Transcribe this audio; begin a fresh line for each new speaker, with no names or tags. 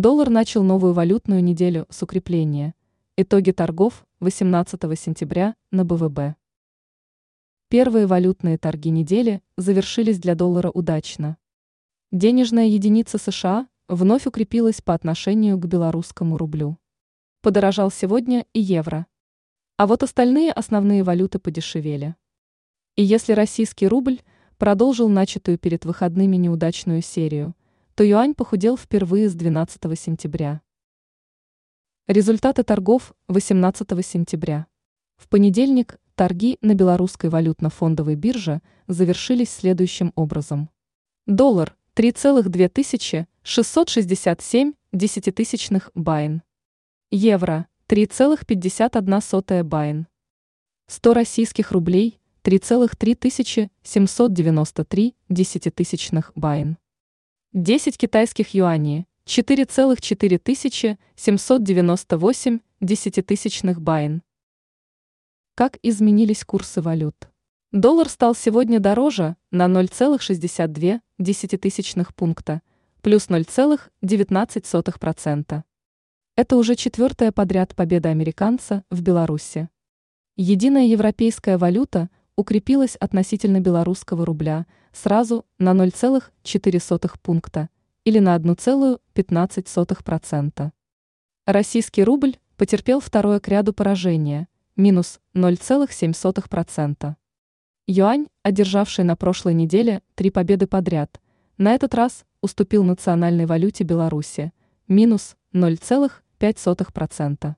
Доллар начал новую валютную неделю с укрепления. Итоги торгов 18 сентября на БВБ. Первые валютные торги недели завершились для доллара удачно. Денежная единица США вновь укрепилась по отношению к белорусскому рублю. Подорожал сегодня и евро. А вот остальные основные валюты подешевели. И если российский рубль продолжил начатую перед выходными неудачную серию, то юань похудел впервые с 12 сентября. Результаты торгов 18 сентября. В понедельник торги на белорусской валютно-фондовой бирже завершились следующим образом. Доллар 3,2667 десятитысячных байн. Евро 3,51 байн. 100 российских рублей 3,3793 десятитысячных байн. 10 китайских юаней, 4,4798 десятитысячных байн. Как изменились курсы валют? Доллар стал сегодня дороже на 0,62 десятитысячных пункта, плюс 0,19%. Это уже четвертая подряд победа американца в Беларуси. Единая европейская валюта укрепилась относительно белорусского рубля сразу на 0,4 пункта или на 1,15%. Российский рубль потерпел второе к ряду поражение – минус 0,7%. Юань, одержавший на прошлой неделе три победы подряд, на этот раз уступил национальной валюте Беларуси – минус 0,5%.